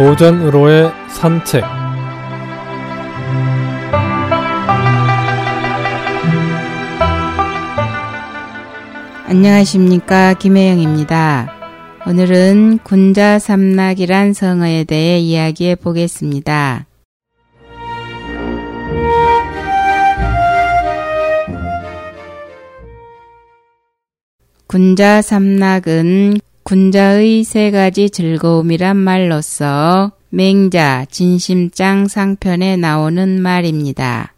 고전으로의 산책 안녕하십니까 김혜영입니다. 오늘은 군자 삼락이란 성어에 대해 이야기해 보겠습니다. 군자 삼락은 군자의 세 가지 즐거움이란 말로서 맹자 진심장 상편에 나오는 말입니다.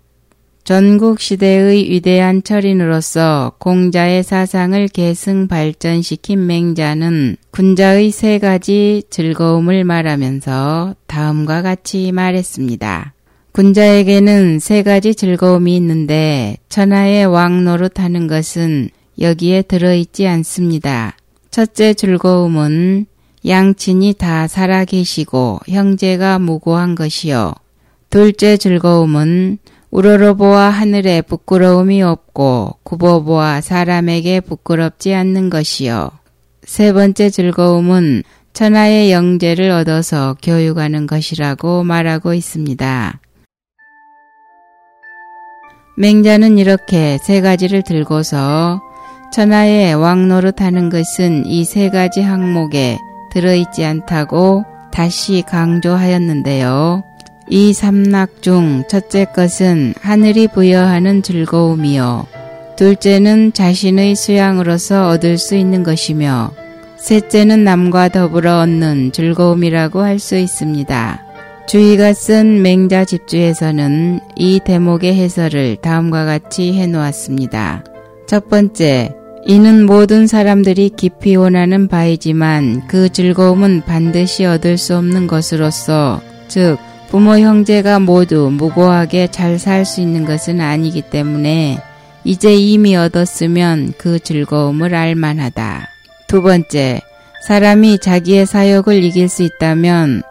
전국 시대의 위대한 철인으로서 공자의 사상을 계승 발전시킨 맹자는 군자의 세 가지 즐거움을 말하면서 다음과 같이 말했습니다. 군자에게는 세 가지 즐거움이 있는데 천하의 왕 노릇하는 것은 여기에 들어있지 않습니다. 첫째 즐거움은 양친이 다 살아계시고 형제가 무고한 것이요. 둘째 즐거움은 우러러보아 하늘에 부끄러움이 없고 굽어보아 사람에게 부끄럽지 않는 것이요. 세 번째 즐거움은 천하의 영재를 얻어서 교육하는 것이라고 말하고 있습니다. 맹자는 이렇게 세 가지를 들고서 천하의 왕 노릇하는 것은 이 세 가지 항목에 들어있지 않다고 다시 강조하였는데요. 이 삼락 중 첫째 것은 하늘이 부여하는 즐거움이요. 둘째는 자신의 수양으로서 얻을 수 있는 것이며, 셋째는 남과 더불어 얻는 즐거움이라고 할 수 있습니다. 주의가 쓴 맹자 집주에서는 이 대목의 해설을 다음과 같이 해놓았습니다. 첫 번째, 이는 모든 사람들이 깊이 원하는 바이지만 그 즐거움은 반드시 얻을 수 없는 것으로서 즉 부모 형제가 모두 무고하게 잘 살 수 있는 것은 아니기 때문에 이제 이미 얻었으면 그 즐거움을 알만하다. 두 번째, 사람이 자기의 사욕을 이길 수 있다면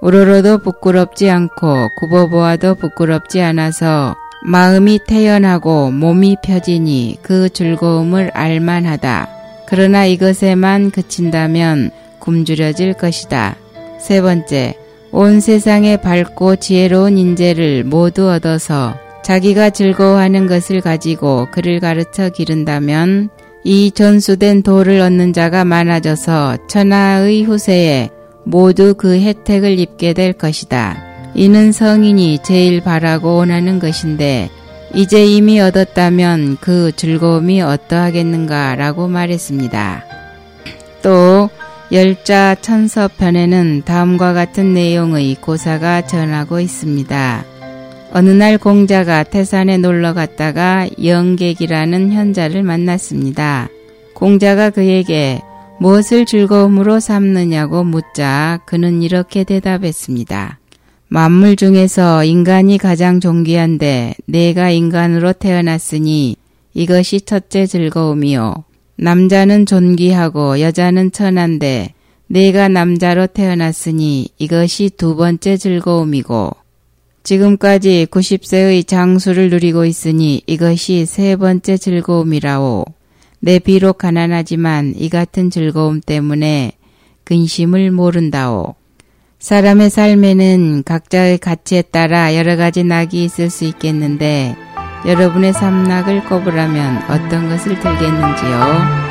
우러러도 부끄럽지 않고 굽어보아도 부끄럽지 않아서 마음이 태연하고 몸이 펴지니 그 즐거움을 알만하다. 그러나 이것에만 그친다면 굶주려질 것이다. 세 번째, 온 세상에 밝고 지혜로운 인재를 모두 얻어서 자기가 즐거워하는 것을 가지고 그를 가르쳐 기른다면 이 전수된 도를 얻는 자가 많아져서 천하의 후세에 모두 그 혜택을 입게 될 것이다. 이는 성인이 제일 바라고 원하는 것인데 이제 이미 얻었다면 그 즐거움이 어떠하겠는가라고 말했습니다. 또 열자 천서편에는 다음과 같은 내용의 고사가 전하고 있습니다. 어느 날 공자가 태산에 놀러 갔다가 영객이라는 현자를 만났습니다. 공자가 그에게 무엇을 즐거움으로 삼느냐고 묻자 그는 이렇게 대답했습니다. 만물 중에서 인간이 가장 존귀한데 내가 인간으로 태어났으니 이것이 첫째 즐거움이요. 남자는 존귀하고 여자는 천한데 내가 남자로 태어났으니 이것이 두 번째 즐거움이고 지금까지 90세의 장수를 누리고 있으니 이것이 세 번째 즐거움이라오. 내 비록 가난하지만 이 같은 즐거움 때문에 근심을 모른다오. 사람의 삶에는 각자의 가치에 따라 여러 가지 낙이 있을 수 있겠는데 여러분의 삼낙을 꼽으라면 어떤 것을 들겠는지요?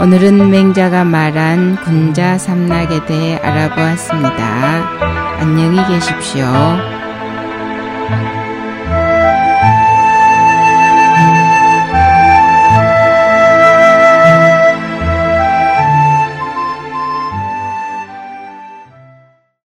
오늘은 맹자가 말한 군자 삼낙에 대해 알아보았습니다. 안녕히 계십시오.